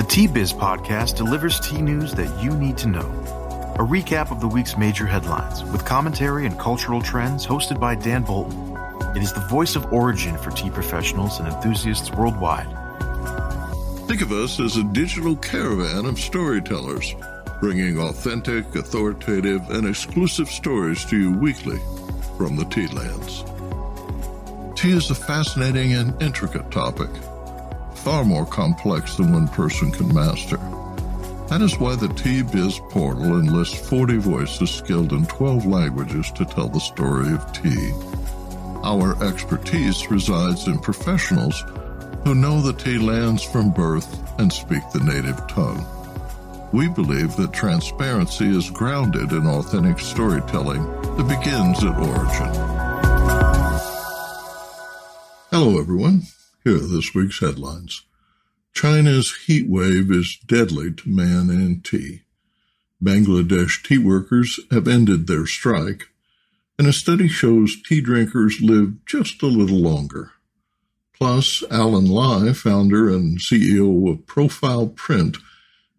The Tea Biz podcast delivers tea news that you need to know. A recap of the week's major headlines with commentary and cultural trends hosted by Dan Bolton. It is the voice of origin for tea professionals and enthusiasts worldwide. Think of us as a digital caravan of storytellers, bringing authentic, authoritative, and exclusive stories to you weekly from the tea lands. Tea is a fascinating and intricate topic far more complex than one person can master. That is why the Tea-Biz portal enlists 40 voices skilled in 12 languages to tell the story of tea. Our expertise resides in professionals who know the tea lands from birth and speak the native tongue. We believe that transparency is grounded in authentic storytelling that begins at origin. Hello, everyone. Here are this week's headlines. China's heat wave is deadly to man and tea. Bangladesh tea workers have ended their strike, and a study shows tea drinkers live just a little longer. Plus, Alan Lai, founder and CEO of Profile Print,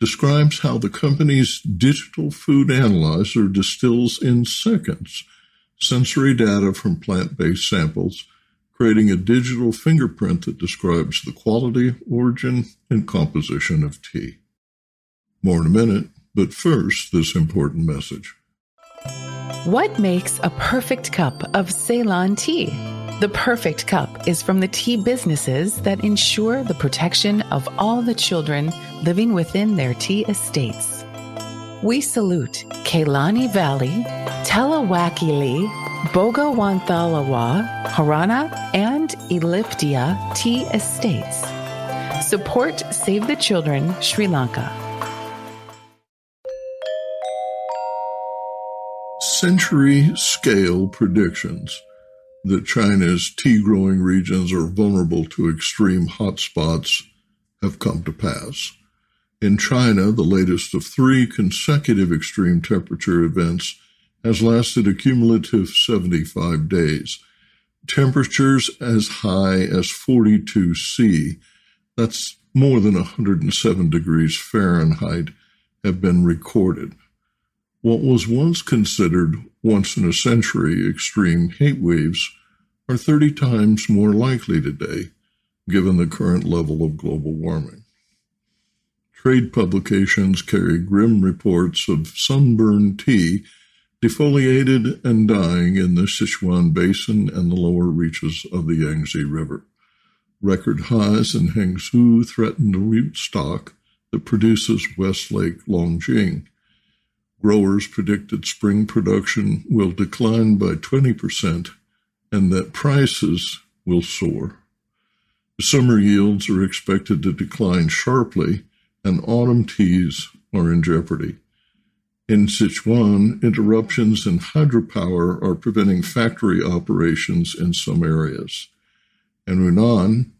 describes how the company's digital food analyzer distills in seconds sensory data from plant based samples creating a digital fingerprint that describes the quality, origin, and composition of tea. More in a minute, but first, this important message. What makes a perfect cup of Ceylon tea? The perfect cup is from the tea businesses that ensure the protection of all the children living within their tea estates. We salute Kelani Valley, Talawakelle, Bogawanthalawa, Horana, and Elpitiya tea estates. Support Save the Children Sri Lanka. Century scale predictions that China's tea growing regions are vulnerable to extreme hotspots have come to pass. In China, the latest of three consecutive extreme temperature events has lasted a cumulative 75 days. Temperatures as high as 42 C, that's more than 107 degrees Fahrenheit, have been recorded. What was once considered once in a century extreme heat waves are 30 times more likely today, given the current level of global warming. Trade publications carry grim reports of sunburned tea defoliated and dying in the Sichuan Basin and the lower reaches of the Yangtze River. Record highs in Hangzhou threaten the root stock that produces Westlake Longjing. Growers predicted spring production will decline by 20% and that prices will soar. Summer yields are expected to decline sharply, and autumn teas are in jeopardy. In Sichuan, interruptions in hydropower are preventing factory operations in some areas. In Yunnan,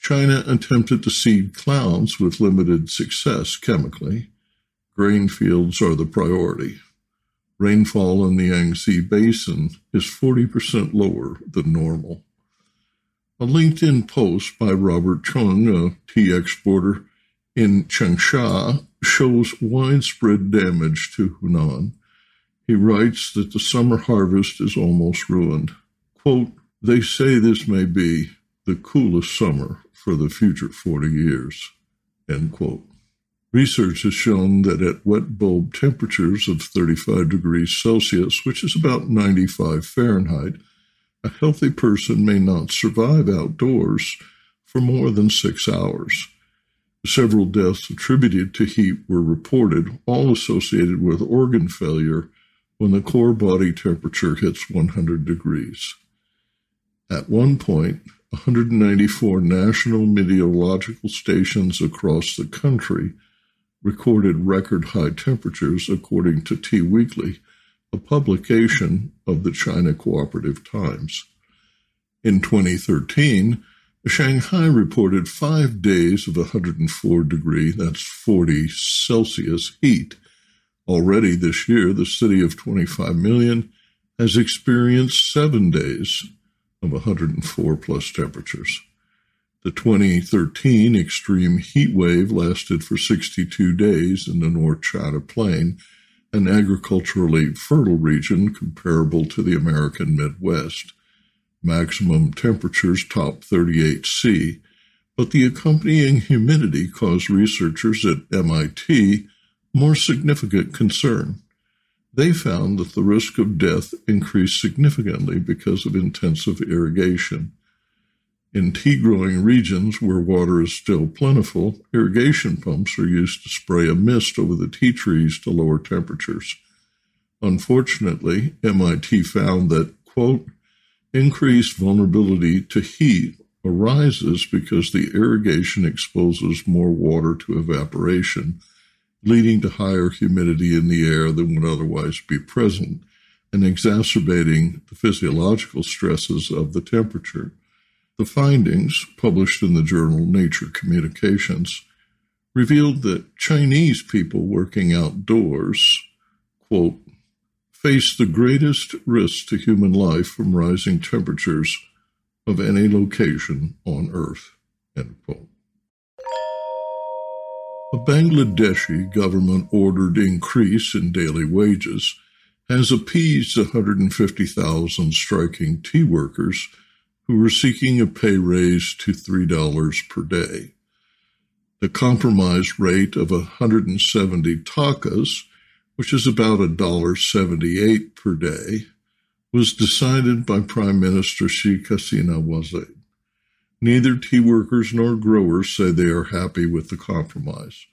China attempted to seed clouds with limited success chemically. Grain fields are the priority. Rainfall in the Yangtze Basin is 40% lower than normal. A LinkedIn post by Robert Chung, a tea exporter in Changsha, shows widespread damage to Hunan. He writes that the summer harvest is almost ruined. Quote, they say this may be the coolest summer for the future 40 years. End quote. Research has shown that at wet bulb temperatures of 35 degrees Celsius, which is about 95 Fahrenheit, a healthy person may not survive outdoors for more than six hours. Several deaths attributed to heat were reported, all associated with organ failure when the core body temperature hits 100 degrees. At one point, 194 national meteorological stations across the country recorded record high temperatures, according to T Weekly, a publication of the China Cooperative Times. In 2013, Shanghai reported five days of 104 degree, that's 40 Celsius heat. Already this year, the city of 25 million has experienced seven days of 104 plus temperatures. The 2013 extreme heat wave lasted for 62 days in the North China Plain, an agriculturally fertile region comparable to the American Midwest. Maximum temperatures top 38 C, but the accompanying humidity caused researchers at MIT more significant concern. They found that the risk of death increased significantly because of intensive irrigation. In tea growing regions where water is still plentiful, irrigation pumps are used to spray a mist over the tea trees to lower temperatures. Unfortunately, MIT found that, quote, increased vulnerability to heat arises because the irrigation exposes more water to evaporation, leading to higher humidity in the air than would otherwise be present and exacerbating the physiological stresses of the temperature. The findings, published in the journal Nature Communications, revealed that Chinese people working outdoors, quote, face the greatest risk to human life from rising temperatures of any location on Earth. A Bangladeshi government ordered increase in daily wages has appeased 150,000 striking tea workers who were seeking a pay raise to $3 per day. The compromise rate of 170 takas, which is about $1.78 per day, was decided by Prime Minister Sheikh Hasina Wajid. Neither tea workers nor growers say they are happy with the compromise.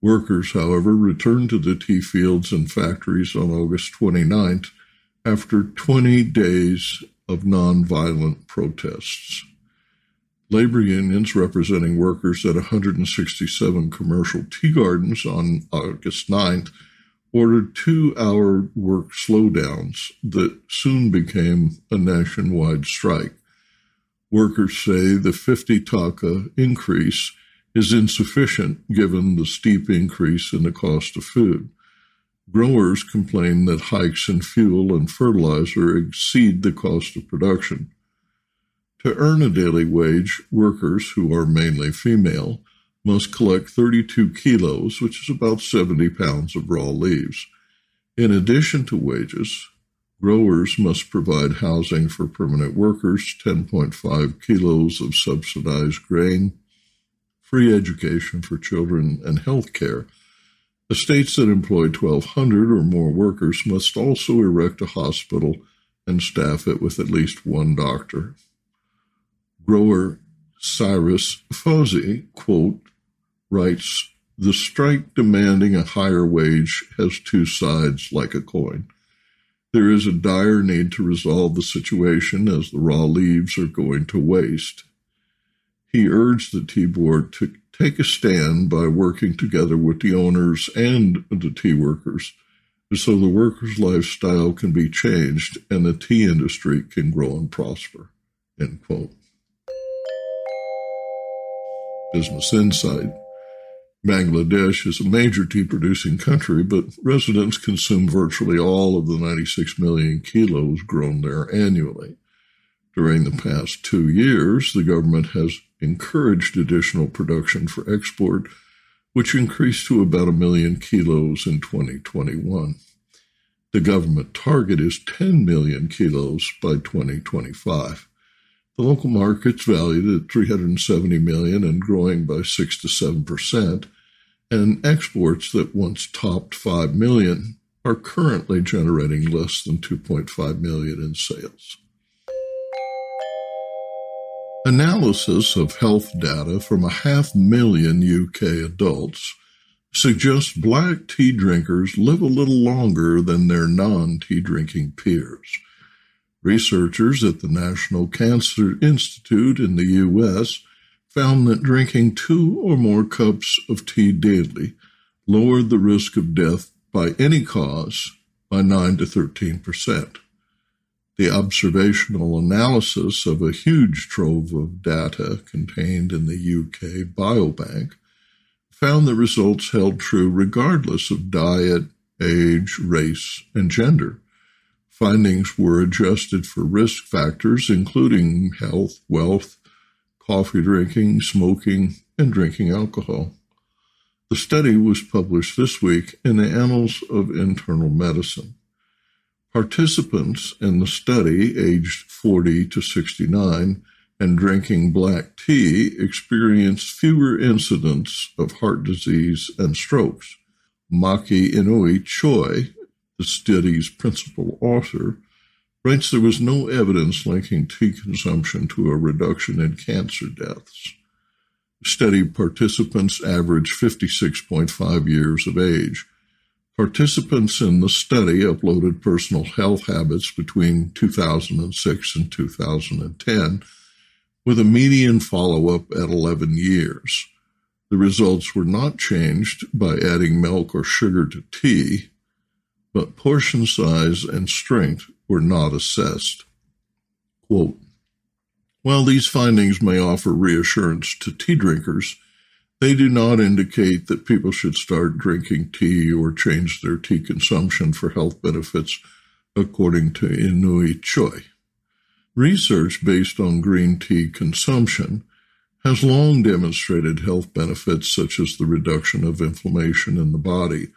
Workers, however, returned to the tea fields and factories on August 29th after 20 days of nonviolent protests. Labor unions representing workers at 167 commercial tea gardens on August 9th ordered two hour work slowdowns that soon became a nationwide strike. Workers say the 50 taka increase is insufficient given the steep increase in the cost of food. Growers complain that hikes in fuel and fertilizer exceed the cost of production. To earn a daily wage, workers, who are mainly female, must collect 32 kilos, which is about 70 pounds of raw leaves. In addition to wages, growers must provide housing for permanent workers, 10.5 kilos of subsidized grain, free education for children, and health care Estates that employ 1,200 or more workers must also erect a hospital and staff it with at least one doctor. Grower Cyrus Fozzi, quote, writes, The strike demanding a higher wage has two sides like a coin. There is a dire need to resolve the situation as the raw leaves are going to waste. He urged the tea board to take a stand by working together with the owners and the tea workers so the workers' lifestyle can be changed and the tea industry can grow and prosper. End quote. Business Insight. Bangladesh is a major tea producing country, but residents consume virtually all of the 96 million kilos grown there annually. During the past two years, the government has encouraged additional production for export, which increased to about a million kilos in 2021. The government target is 10 million kilos by 2025. The local market's valued at 370 million and growing by 6 to 7 percent, and exports that once topped 5 million are currently generating less than 2.5 million in sales. Analysis of health data from a half million UK adults suggests black tea drinkers live a little longer than their non tea drinking peers. Researchers at the National Cancer Institute in the U.S. found that drinking two or more cups of tea daily lowered the risk of death by any cause by 9 to 13 percent. The observational analysis of a huge trove of data contained in the UK Biobank found the results held true regardless of diet, age, race, and gender. Findings were adjusted for risk factors, including health, wealth, coffee drinking, smoking, and drinking alcohol. The study was published this week in the Annals of Internal Medicine. Participants in the study, aged 40 to 69, and drinking black tea experienced fewer incidents of heart disease and strokes. Maki Inoue-Choi, the study's principal author, writes there was no evidence linking tea consumption to a reduction in cancer deaths. Study participants averaged 56.5 years of age. Participants in the study uploaded personal health habits between 2006 and 2010, with a median follow up at 11 years. The results were not changed by adding milk or sugar to tea, but portion size and strength were not assessed. Quote, While these findings may offer reassurance to tea drinkers, they do not indicate that people should start drinking tea or change their tea consumption for health benefits, according to Inoue-Choi. Research based on green tea consumption has long demonstrated health benefits such as the reduction of inflammation in the body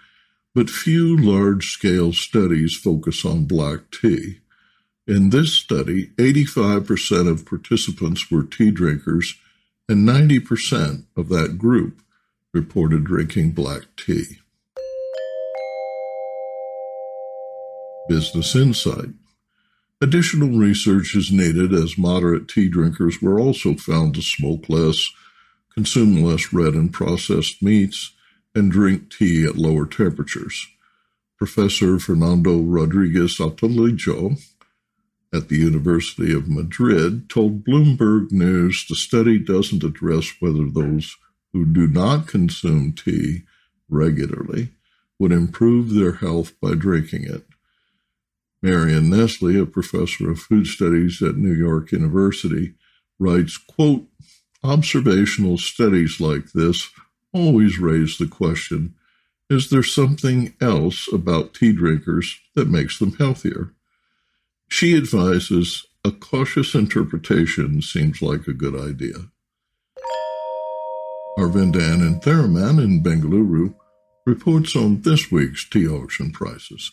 but few large scale studies focus on black tea. In this study, 85% of participants were tea drinkers, and 90% of that group reported drinking black tea. Business Insight Additional research is needed as moderate tea drinkers were also found to smoke less, consume less red and processed meats, and drink tea at lower temperatures. Professor Fernando Rodriguez Artalejo at the University of Madrid told Bloomberg News the study doesn't address whether those who do not consume tea regularly would improve their health by drinking it. Marion Nestle, a professor of food studies at New York University, writes, quote, observational studies like this always raise the question is there something else about tea drinkers that makes them healthier? She advises a cautious interpretation seems like a good idea. Aravinda Anantharaman in Bengaluru reports on this week's tea auction prices.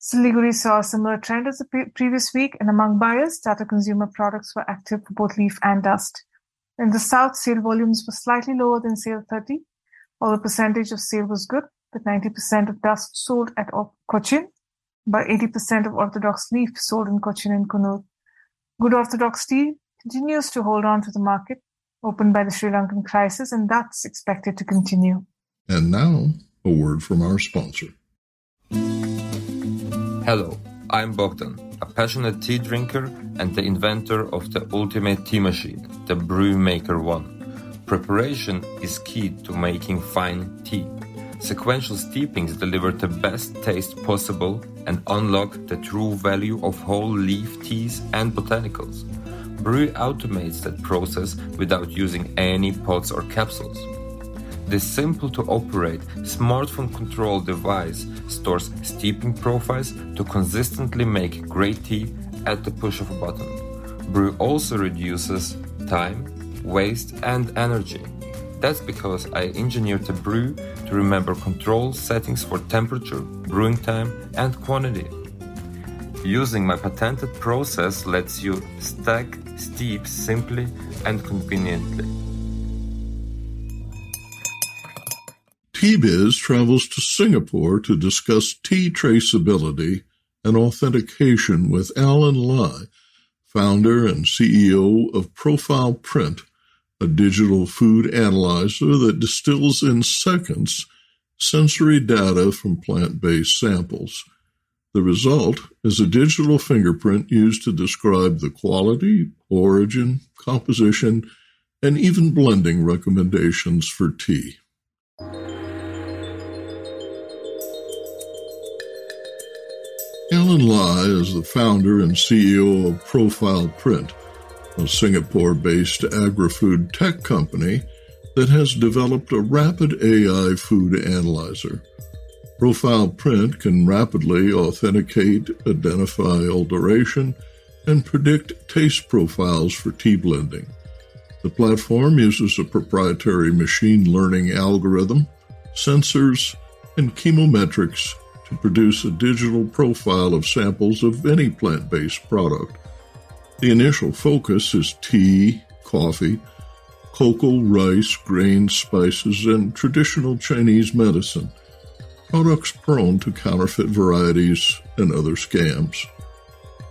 Siliguri saw a similar trend as the pre- previous week, and among buyers, Tata Consumer products were active for both leaf and dust. In the south, sale volumes were slightly lower than sale 30, while the percentage of sale was good, with 90% of dust sold at Cochin, by 80% of Orthodox leaf sold in Cochin and Coonoor. Good Orthodox tea continues to hold on to the market opened by the Sri Lankan crisis, and that's expected to continue. And now, a word from our sponsor. Hello, I'm Bogdan a passionate tea drinker and the inventor of the ultimate tea machine, the Brewmaker One. Preparation is key to making fine tea. Sequential steepings deliver the best taste possible and unlock the true value of whole leaf teas and botanicals. Brew automates that process without using any pots or capsules. This simple to operate smartphone controlled device stores steeping profiles to consistently make great tea at the push of a button. Brew also reduces time, waste, and energy. That's because I engineered the brew to remember control settings for temperature, brewing time, and quantity. Using my patented process lets you stack steep simply and conveniently. TBiz travels to Singapore to discuss tea traceability and authentication with Alan Lai, founder and CEO of Profile Print, a digital food analyzer that distills in seconds sensory data from plant based samples. The result is a digital fingerprint used to describe the quality, origin, composition, and even blending recommendations for tea. Alan Lai is the founder and CEO of Profile Print, a Singapore based agri food tech company that has developed a rapid AI food analyzer. Profile Print can rapidly authenticate, identify alteration, and predict taste profiles for tea blending. The platform uses a proprietary machine learning algorithm, sensors, and chemometrics to produce a digital profile of samples of any plant based product. The initial focus is tea, coffee, cocoa, rice, grains, spices, and traditional Chinese medicine products prone to counterfeit varieties and other scams.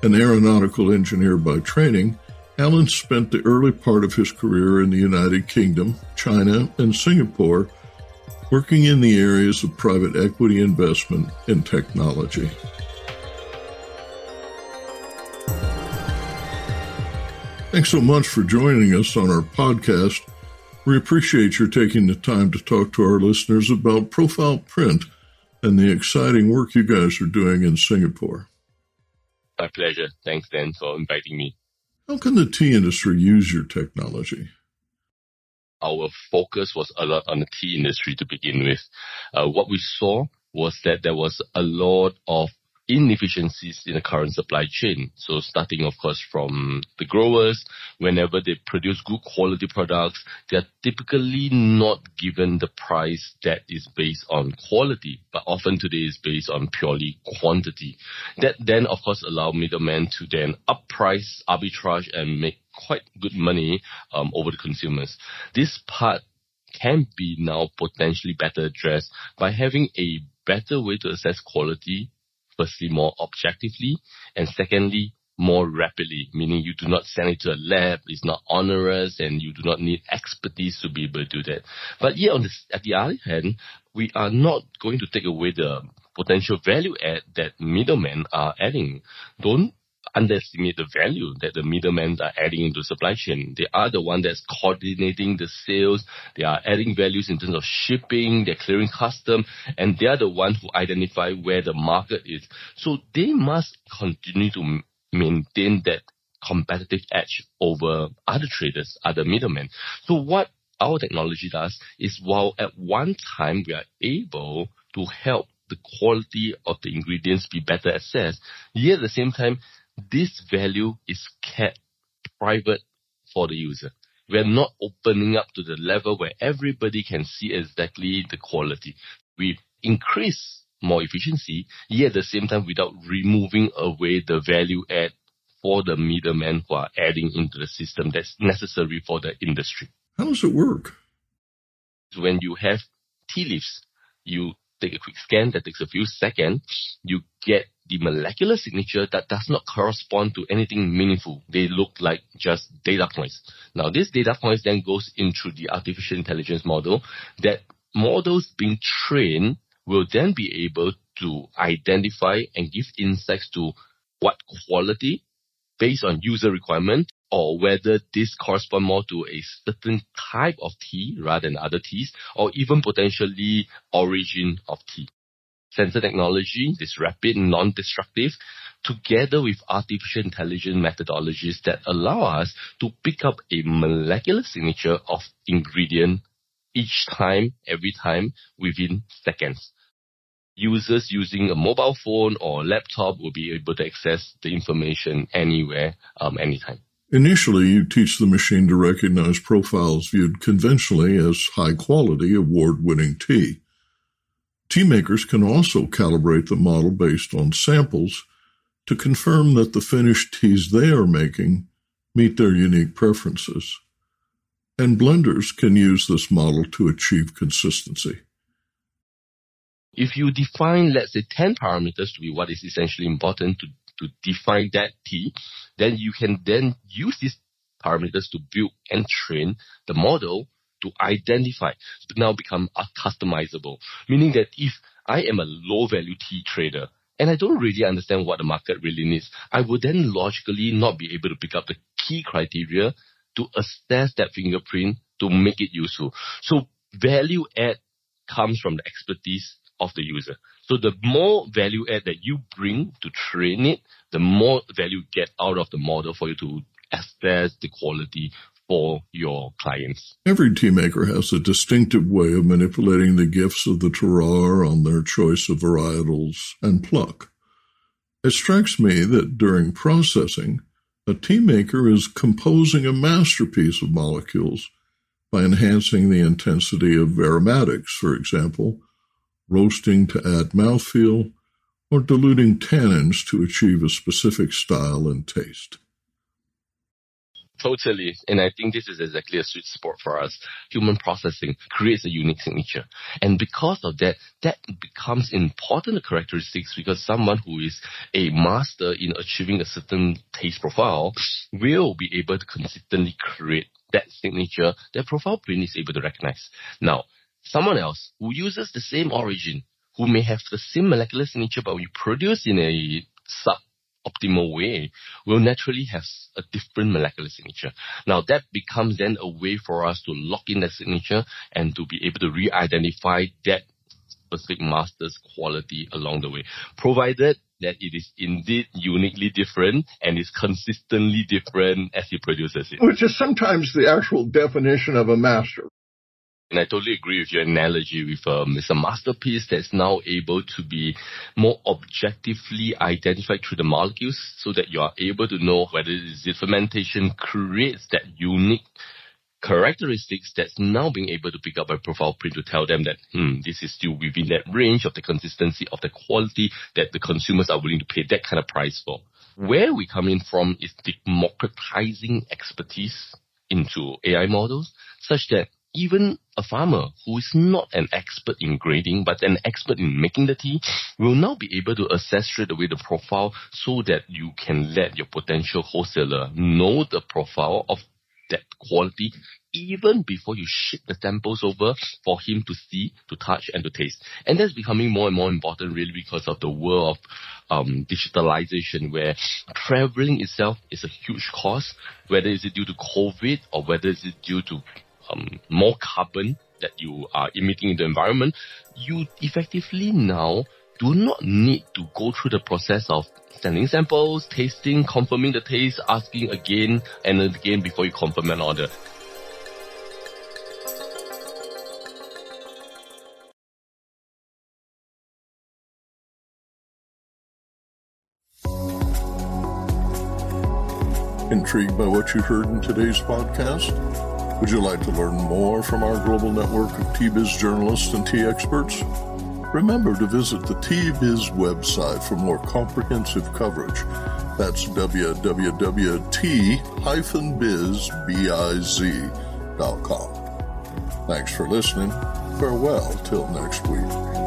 An aeronautical engineer by training, Alan spent the early part of his career in the United Kingdom, China, and Singapore, working in the areas of private equity investment and technology. Thanks so much for joining us on our podcast. We appreciate your taking the time to talk to our listeners about Profile Print and the exciting work you guys are doing in Singapore. My pleasure. Thanks, Dan, for inviting me. How can the tea industry use your technology? Our focus was a lot on the tea industry to begin with. Uh, what we saw was that there was a lot of inefficiencies in the current supply chain. So starting, of course, from the growers, whenever they produce good quality products, they are typically not given the price that is based on quality, but often today is based on purely quantity. That then, of course, allow middlemen to then up price, arbitrage, and make quite good money um, over the consumers. This part can be now potentially better addressed by having a better way to assess quality firstly more objectively, and secondly, more rapidly, meaning you do not send it to a lab, it's not onerous, and you do not need expertise to be able to do that. But yet, on the, at the other hand, we are not going to take away the potential value add that middlemen are adding. Don't underestimate the value that the middlemen are adding into supply chain. They are the one that's coordinating the sales. They are adding values in terms of shipping, they're clearing custom, and they are the one who identify where the market is. So they must continue to maintain that competitive edge over other traders, other middlemen. So what our technology does is while at one time we are able to help the quality of the ingredients be better assessed, yet at the same time, this value is kept private for the user. We're not opening up to the level where everybody can see exactly the quality. We increase more efficiency, yet at the same time without removing away the value add for the middlemen who are adding into the system that's necessary for the industry. How does it work? When you have tea leaves, you take a quick scan that takes a few seconds, you get the molecular signature that does not correspond to anything meaningful. They look like just data points. Now, this data points then goes into the artificial intelligence model that models being trained will then be able to identify and give insights to what quality based on user requirement or whether this correspond more to a certain type of tea rather than other teas or even potentially origin of tea sensor technology is rapid and non-destructive, together with artificial intelligence methodologies that allow us to pick up a molecular signature of ingredient each time, every time, within seconds. Users using a mobile phone or laptop will be able to access the information anywhere, um, anytime. Initially, you teach the machine to recognize profiles viewed conventionally as high quality, award winning tea. Tea makers can also calibrate the model based on samples to confirm that the finished teas they are making meet their unique preferences. And blenders can use this model to achieve consistency. If you define, let's say, 10 parameters to be what is essentially important to, to define that tea, then you can then use these parameters to build and train the model to identify now become customizable. Meaning that if I am a low value tea trader and I don't really understand what the market really needs, I would then logically not be able to pick up the key criteria to assess that fingerprint to make it useful. So value add comes from the expertise of the user. So the more value add that you bring to train it, the more value you get out of the model for you to assess the quality for your clients. Every tea maker has a distinctive way of manipulating the gifts of the terroir on their choice of varietals and pluck. It strikes me that during processing, a tea maker is composing a masterpiece of molecules by enhancing the intensity of aromatics, for example, roasting to add mouthfeel, or diluting tannins to achieve a specific style and taste. Totally. And I think this is exactly a sweet spot for us. Human processing creates a unique signature. And because of that, that becomes important characteristics because someone who is a master in achieving a certain taste profile will be able to consistently create that signature that profile print is able to recognize. Now, someone else who uses the same origin, who may have the same molecular signature, but we produce in a sub optimal way will naturally have a different molecular signature. Now that becomes then a way for us to lock in that signature and to be able to re-identify that specific master's quality along the way, provided that it is indeed uniquely different and is consistently different as he produces it. Which is sometimes the actual definition of a master. And I totally agree with your analogy with um, it's a masterpiece that's now able to be more objectively identified through the molecules so that you are able to know whether the fermentation creates that unique characteristics that's now being able to pick up a profile print to tell them that, hmm, this is still within that range of the consistency of the quality that the consumers are willing to pay that kind of price for. Where we come in from is democratizing expertise into AI models such that even a farmer who is not an expert in grading but an expert in making the tea will now be able to assess straight away the profile so that you can let your potential wholesaler know the profile of that quality even before you ship the samples over for him to see, to touch, and to taste. And that's becoming more and more important really because of the world of um, digitalization where traveling itself is a huge cost, whether it's due to COVID or whether it's due to um, more carbon that you are emitting in the environment, you effectively now do not need to go through the process of sending samples, tasting, confirming the taste, asking again and again before you confirm an order. Intrigued by what you heard in today's podcast? Would you like to learn more from our global network of TBiz journalists and tea experts? Remember to visit the TBiz website for more comprehensive coverage. That's www.tea-biz.com. Thanks for listening. Farewell till next week.